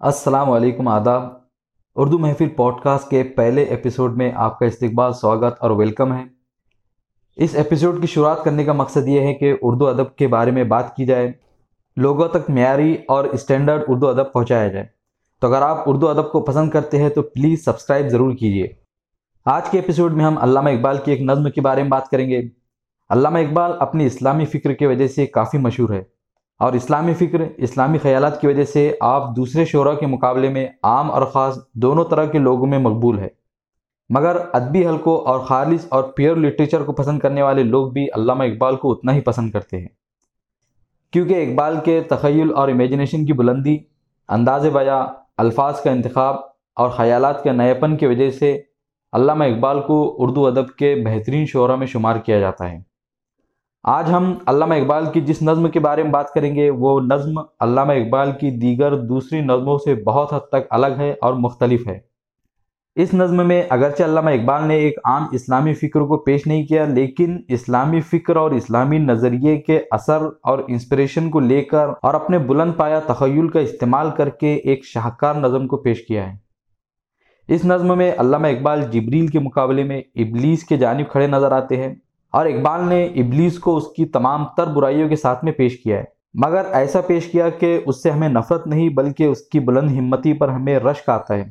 السلام علیکم، آداب۔ اردو محفل پوڈ کاسٹ کے پہلے ایپیسوڈ میں آپ کا استقبال، سواگت اور ویلکم ہے۔ اس ایپیسوڈ کی شروعات کرنے کا مقصد یہ ہے کہ اردو ادب کے بارے میں بات کی جائے، لوگوں تک معیاری اور اسٹینڈرڈ اردو ادب پہنچایا جائے۔ تو اگر آپ اردو ادب کو پسند کرتے ہیں تو پلیز سبسکرائب ضرور کیجیے۔ آج کے ایپیسوڈ میں ہم علامہ اقبال کی ایک نظم کے بارے میں بات کریں گے۔ علامہ اقبال اپنی اسلامی فکر کی وجہ سے کافی مشہور ہے۔ اور اسلامی فکر، اسلامی خیالات کی وجہ سے آپ دوسرے شعراء کے مقابلے میں عام اور خاص دونوں طرح کے لوگوں میں مقبول ہے مگر ادبی حلقوں اور خالص اور پیور لٹریچر کو پسند کرنے والے لوگ بھی علامہ اقبال کو اتنا ہی پسند کرتے ہیں۔ کیونکہ اقبال کے تخیل اور امیجنیشن کی بلندی، انداز بیاں، الفاظ کا انتخاب اور خیالات کے نیپن کی وجہ سے علامہ اقبال کو اردو ادب کے بہترین شعراء میں شمار کیا جاتا ہے۔ آج ہم علامہ اقبال کی جس نظم کے بارے میں بات کریں گے، وہ نظم علامہ اقبال کی دیگر دوسری نظموں سے بہت حد تک الگ ہے اور مختلف ہے۔ اس نظم میں اگرچہ علامہ اقبال نے ایک عام اسلامی فکر کو پیش نہیں کیا، لیکن اسلامی فکر اور اسلامی نظریے کے اثر اور انسپریشن کو لے کر اور اپنے بلند پایا تخیل کا استعمال کر کے ایک شاہکار نظم کو پیش کیا ہے۔ اس نظم میں علامہ اقبال جبریل کے مقابلے میں ابلیس کے جانب کھڑے نظر آتے ہیں۔ اور اقبال نے ابلیس کو اس کی تمام تر برائیوں کے ساتھ میں پیش کیا ہے۔ مگر ایسا پیش کیا کہ اس سے ہمیں نفرت نہیں، بلکہ اس کی بلند ہمتی پر ہمیں رشک آتا ہے۔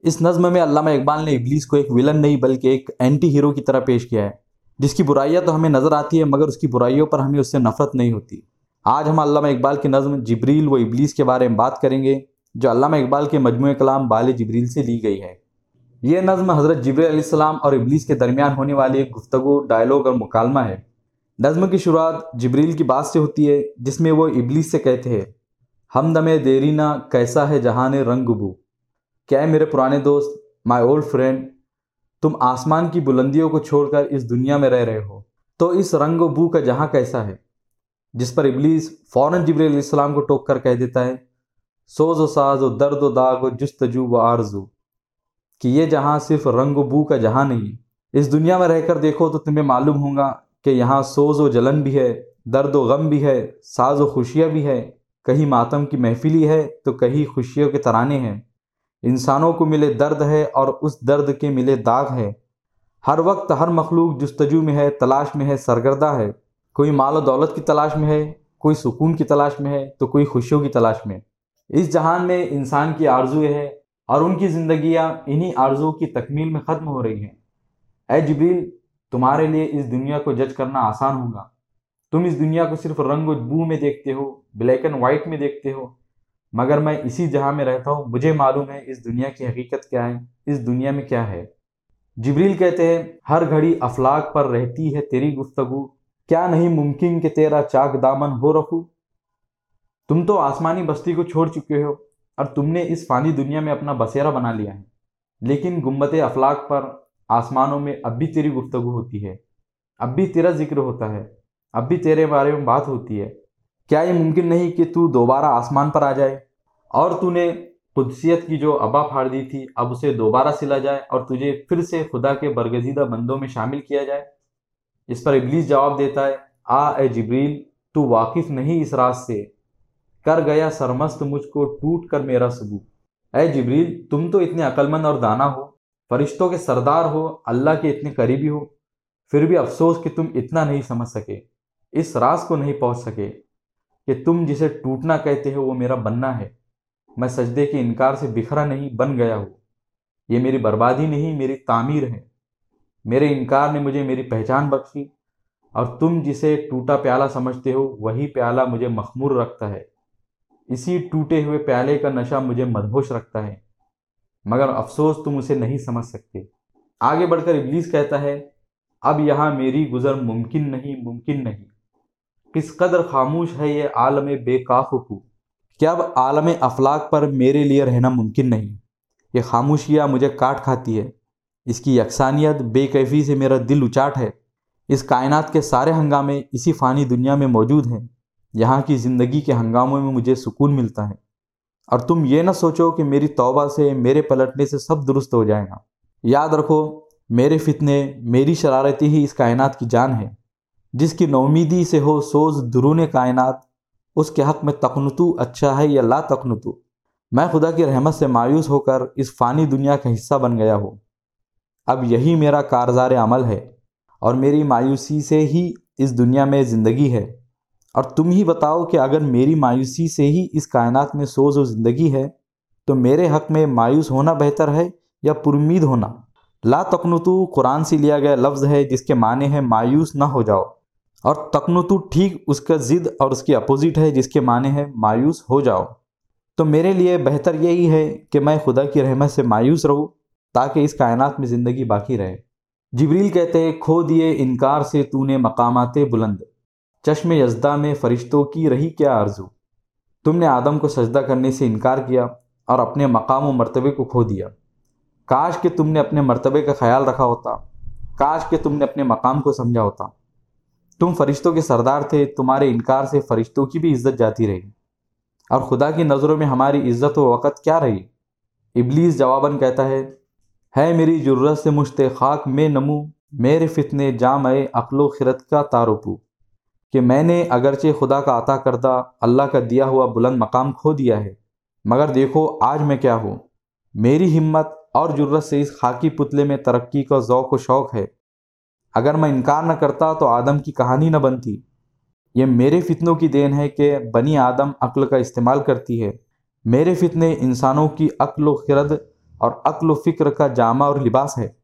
اس نظم میں علامہ اقبال نے ابلیس کو ایک ولن نہیں، بلکہ ایک اینٹی ہیرو کی طرح پیش کیا ہے۔ جس کی برائیاں تو ہمیں نظر آتی ہے مگر اس کی برائیوں پر ہمیں اس سے نفرت نہیں ہوتی۔ آج ہم علامہ اقبال کی نظم جبریل و ابلیس کے بارے میں بات کریں گے، جو علامہ اقبال کے مجموعہ کلام بال جبریل سے لی گئی ہے۔ یہ نظم حضرت جبریل علیہ السلام اور ابلیس کے درمیان ہونے والی ایک گفتگو ڈائلاگ اور مکالمہ ہے۔ نظم کی شروعات جبریل کی بات سے ہوتی ہے، جس میں وہ ابلیس سے کہتے ہیں، ہم دم دیرینا کیسا ہے جہان رنگ بو؟ کیا ہے میرے پرانے دوست مائی اولڈ فرینڈ تم آسمان کی بلندیوں کو چھوڑ کر اس دنیا میں رہ رہے ہو؟ تو اس رنگ و بو کا جہاں کیسا ہے؟ جس پر ابلیس فوراً جبریل علیہ السلام کو ٹوک کر کہہ دیتا ہے، سوز و ساز و درد و داغ و جستجو و آرزو کہ یہ جہاں صرف رنگ و بو کا جہاں نہیں، اس دنیا میں رہ کر دیکھو تو تمہیں معلوم ہوگا کہ یہاں سوز و جلن بھی ہے، درد و غم بھی ہے، ساز و خوشیاں بھی ہے کہیں ماتم کی محفلی ہے تو کہیں خوشیوں کے ترانے ہیں۔ انسانوں کو ملے درد ہے اور اس درد کے ملے داغ ہے۔ ہر وقت ہر مخلوق جستجو میں ہے، تلاش میں ہے، سرگردہ ہے۔ کوئی مال و دولت کی تلاش میں ہے، کوئی سکون کی تلاش میں ہے تو کوئی خوشیوں کی تلاش میں۔ اس جہان میں انسان کی آرزو ہے اور ان کی زندگیاں انہی آرزو کی تکمیل میں ختم ہو رہی ہیں۔ اے جبریل، تمہارے لیے اس دنیا کو جج کرنا آسان ہوگا۔ تم اس دنیا کو صرف رنگ و بو میں دیکھتے ہو، بلیک اینڈ وائٹ میں دیکھتے ہو، مگر میں اسی جہاں میں رہتا ہوں۔ مجھے معلوم ہے اس دنیا کی حقیقت کیا ہے، اس دنیا میں کیا ہے۔ جبریل کہتے ہیں، ہر گھڑی افلاق پر رہتی ہے تیری گفتگو۔ کیا نہیں ممکن کہ تیرا چاک دامن ہو رکھو تم تو آسمانی بستی کو چھوڑ چکے ہو۔ اور تم نے اس فانی دنیا میں اپنا بسیرا بنا لیا ہے۔ لیکن گمبت افلاق پر آسمانوں میں اب بھی تیری گفتگو ہوتی ہے۔ اب بھی تیرا ذکر ہوتا ہے۔ اب بھی تیرے بارے میں بات ہوتی ہے۔ کیا یہ ممکن نہیں کہ تو دوبارہ آسمان پر آ جائے؟ اور تو نے قدسیت کی جو ابا پھاڑ دی تھی، اب اسے دوبارہ سلا جائے اور تجھے پھر سے خدا کے برگزیدہ بندوں میں شامل کیا جائے۔ اس پر ابلیس جواب دیتا ہے، آ اے جبریل، تو واقف نہیں اس راز سے۔ کر گیا سرمست مجھ کو ٹوٹ کر میرا سبو اے جبریل، تم تو اتنے عقلمند اور دانا ہو، فرشتوں کے سردار ہو، اللہ کے اتنے قریبی ہو، پھر بھی افسوس کہ تم اتنا نہیں سمجھ سکے، اس راز کو نہیں پہنچ سکے کہ تم جسے ٹوٹنا کہتے ہو وہ میرا بننا ہے۔ میں سجدے کے انکار سے بکھرا نہیں، بن گیا ہوں۔ یہ میری بربادی نہیں، میری تعمیر ہے۔ میرے انکار نے مجھے میری پہچان بخشی اور تم جسے ٹوٹا پیالہ سمجھتے ہو، وہی پیالہ مجھے مخمور رکھتا ہے۔ اسی ٹوٹے ہوئے پیالے کا نشہ مجھے مدہوش رکھتا ہے۔ مگر افسوس تم اسے نہیں سمجھ سکتے۔ آگے بڑھ کر ابلیس کہتا ہے، اب یہاں میری گزر ممکن نہیں ممکن نہیں۔ کس قدر خاموش ہے یہ عالم بے کاف کو کیا اب عالم افلاق پر میرے لیے رہنا ممکن نہیں؟ یہ خاموشیاں مجھے کاٹ کھاتی ہے۔ اس کی یکسانیت بے کیفی سے میرا دل اچاٹ ہے۔ اس کائنات کے سارے ہنگامے اسی فانی دنیا میں موجود ہیں۔ یہاں کی زندگی کے ہنگاموں میں مجھے سکون ملتا ہے۔ اور تم یہ نہ سوچو کہ میری توبہ سے میرے پلٹنے سے سب درست ہو جائے گا۔ یاد رکھو، میرے فتنے، میری شرارتی ہی اس کائنات کی جان ہے۔ جس کی نومیدی سے ہو سوز درون کائنات، اس کے حق میں تقنتو اچھا ہے یا لا تقنتو میں خدا کی رحمت سے مایوس ہو کر اس فانی دنیا کا حصہ بن گیا ہوں۔ اب یہی میرا کارزار عمل ہے اور میری مایوسی سے ہی اس دنیا میں زندگی ہے۔ اور تم ہی بتاؤ کہ اگر میری مایوسی سے ہی اس کائنات میں سوز و زندگی ہے، تو میرے حق میں مایوس ہونا بہتر ہے یا پرمید ہونا؟ لا تقنتو قرآن سے لیا گیا لفظ ہے جس کے معنی ہے مایوس نہ ہو جاؤ۔ اور تقنتو ٹھیک اس کا ضد اور اس کی اپوزٹ ہے جس کے معنی ہے مایوس ہو جاؤ۔ تو میرے لیے بہتر یہی ہے کہ میں خدا کی رحمت سے مایوس رہوں تاکہ اس کائنات میں زندگی باقی رہے۔ جبریل کہتے کھو دیے انکار سے تو نے مقامات بلند۔ چشم یزدہ میں فرشتوں کی رہی کیا آرزو؟ تم نے آدم کو سجدہ کرنے سے انکار کیا اور اپنے مقام و مرتبے کو کھو دیا۔ کاش کہ تم نے اپنے مرتبے کا خیال رکھا ہوتا۔ کاش کہ تم نے اپنے مقام کو سمجھا ہوتا۔ تم فرشتوں کے سردار تھے، تمہارے انکار سے فرشتوں کی بھی عزت جاتی رہی۔ اور خدا کی نظروں میں ہماری عزت و وقت کیا رہی؟ ابلیس جواباً کہتا ہے ہے میری جرت سے مشت خاک میں نمو، میرے فتنے جام عقل و خرت کا تاروپو کہ میں نے اگرچہ خدا کا عطا کردہ اللہ کا دیا ہوا بلند مقام کھو دیا ہے، مگر دیکھو آج میں کیا ہوں۔ میری ہمت اور جرت سے اس خاکی پتلے میں ترقی کا ذوق و شوق ہے۔ اگر میں انکار نہ کرتا تو آدم کی کہانی نہ بنتی۔ یہ میرے فتنوں کی دین ہے کہ بنی آدم عقل کا استعمال کرتی ہے۔ میرے فتنے انسانوں کی عقل و خرد اور عقل و فکر کا جامع اور لباس ہے۔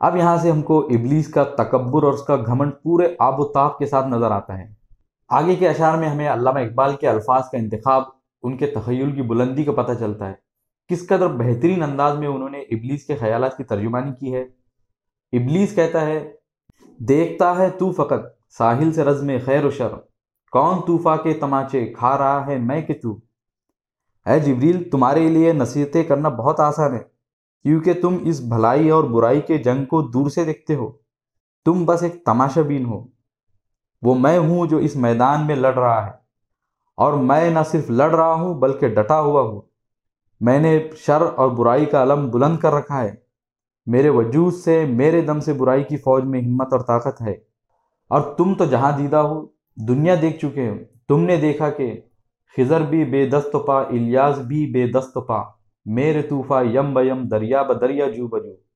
اب یہاں سے ہم کو ابلیس کا تکبر اور اس کا گھمنڈ پورے آب و تاب کے ساتھ نظر آتا ہے۔ آگے کے اشعار میں ہمیں علامہ اقبال کے الفاظ کا انتخاب، ان کے تخیل کی بلندی کا پتہ چلتا ہے۔ کس قدر بہترین انداز میں انہوں نے ابلیس کے خیالات کی ترجمانی کی ہے۔ ابلیس کہتا ہے، دیکھتا ہے تو فقط ساحل سے رزم خیر و شر۔ کون طوفا کے تماچے کھا رہا ہے میں کہ تو۔ اے جبریل، تمہارے لیے نصیحتیں کرنا بہت آسان ہے۔ کیونکہ تم اس بھلائی اور برائی کے جنگ کو دور سے دیکھتے ہو۔ تم بس ایک تماشا بین ہو۔ وہ میں ہوں جو اس میدان میں لڑ رہا ہے۔ اور میں نہ صرف لڑ رہا ہوں بلکہ ڈٹا ہوا ہوں۔ میں نے شر اور برائی کا علم بلند کر رکھا ہے۔ میرے وجود سے میرے دم سے برائی کی فوج میں ہمت اور طاقت ہے۔ اور تم تو جہاں دیدہ ہو، دنیا دیکھ چکے ہو۔ تم نے دیکھا کہ خضر بھی بے دست پا، الیاس بھی بے دست پا۔ میرے طوفا یم بیم دریا بدریا جو بجو۔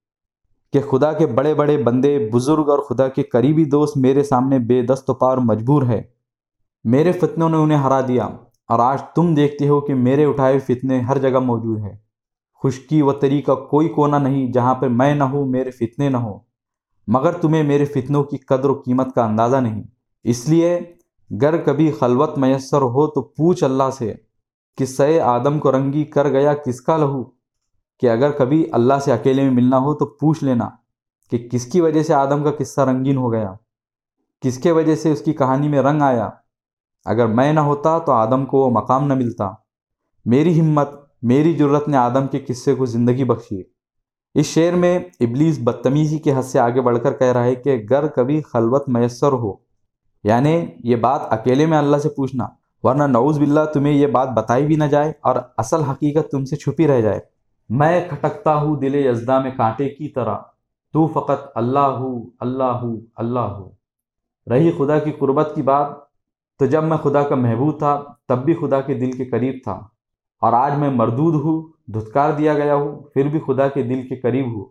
کہ خدا کے بڑے بڑے بندے، بزرگ اور خدا کے قریبی دوست میرے سامنے بے دست پا اور مجبور ہے۔ میرے فتنوں نے انہیں ہرا دیا۔ اور آج تم دیکھتے ہو کہ میرے اٹھائے فتنے ہر جگہ موجود ہیں۔ خشکی و تری کا کوئی کونا نہیں جہاں پہ میں نہ ہوں، میرے فتنے نہ ہوں۔ مگر تمہیں میرے فتنوں کی قدر و قیمت کا اندازہ نہیں۔ اس لیے، گر کبھی خلوت میسر ہو تو پوچھ اللہ سے۔ کہ سئے آدم کو رنگی کر گیا کس کا لہو؟ کہ اگر کبھی اللہ سے اکیلے میں ملنا ہو تو پوچھ لینا کہ کس کی وجہ سے آدم کا قصہ رنگین ہو گیا؟ کس کے وجہ سے اس کی کہانی میں رنگ آیا؟ اگر میں نہ ہوتا تو آدم کو وہ مقام نہ ملتا۔ میری ہمت، میری جرت نے آدم کے قصے کو زندگی بخشی۔ اس شعر میں ابلیس بدتمیزی کے حد سے آگے بڑھ کر کہہ رہا ہے کہ گر کبھی خلوت میسر ہو یعنی یہ بات اکیلے میں اللہ سے پوچھنا ورنہ نعوذ باللہ تمہیں یہ بات بتائی بھی نہ جائے اور اصل حقیقت تم سے چھپی رہ جائے۔ میں کھٹکتا ہوں دل یزدہ میں کانٹے کی طرح۔ تو فقط اللہ ہو اللہ ہو اللہ۔ ہو رہی خدا کی قربت کی بات۔ تو جب میں خدا کا محبوب تھا، تب بھی خدا کے دل کے قریب تھا۔ اور آج میں مردود ہوں، دھتکار دیا گیا ہوں، پھر بھی خدا کے دل کے قریب ہوں۔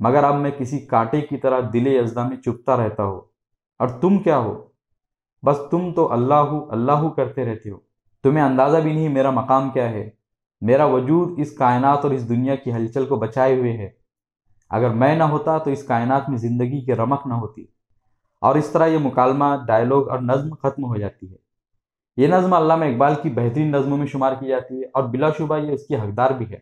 مگر اب میں کسی کانٹے کی طرح دل یزدہ میں چپتا رہتا ہوں۔ اور تم کیا ہو؟ بس تم تو اللہ اللہ کرتے رہتے ہو۔ تمہیں اندازہ بھی نہیں میرا مقام کیا ہے۔ میرا وجود اس کائنات اور اس دنیا کی ہلچل کو بچائے ہوئے ہے۔ اگر میں نہ ہوتا تو اس کائنات میں زندگی کی رمق نہ ہوتی۔ اور اس طرح یہ مکالمہ ڈائلاگ اور نظم ختم ہو جاتی ہے۔ یہ نظم علامہ اقبال کی بہترین نظموں میں شمار کی جاتی ہے اور بلا شبہ یہ اس کی حقدار بھی ہے۔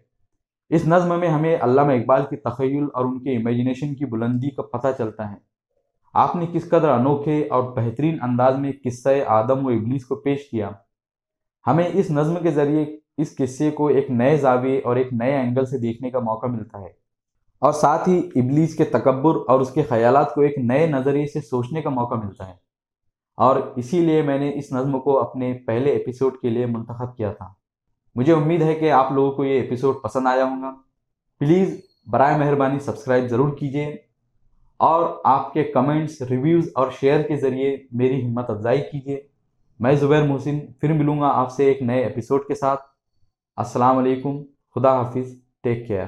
اس نظم میں ہمیں علامہ اقبال کی تخیل اور ان کے امیجنیشن کی بلندی کا پتہ چلتا ہے۔ آپ نے کس قدر انوکھے اور بہترین انداز میں قصہ آدم و ابلیس کو پیش کیا؟ ہمیں اس نظم کے ذریعے اس قصے کو ایک نئے زاویے اور ایک نئے اینگل سے دیکھنے کا موقع ملتا ہے۔ اور ساتھ ہی ابلیس کے تکبر اور اس کے خیالات کو ایک نئے نظریے سے سوچنے کا موقع ملتا ہے۔ اور اسی لیے میں نے اس نظم کو اپنے پہلے ایپیسوڈ کے لیے منتخب کیا تھا۔ مجھے امید ہے کہ آپ لوگوں کو یہ ایپیسوڈ پسند آیا ہوں گا۔ پلیز برائے مہربانی سبسکرائب ضرور کیجیے اور آپ کے کمنٹس ریویوز اور شیئر کے ذریعے میری ہمت افزائی کیجیے۔ میں زبیر محسن پھر ملوں گا آپ سے ایک نئے ایپیسوڈ کے ساتھ۔ السلام علیکم۔ خدا حافظ۔ Take care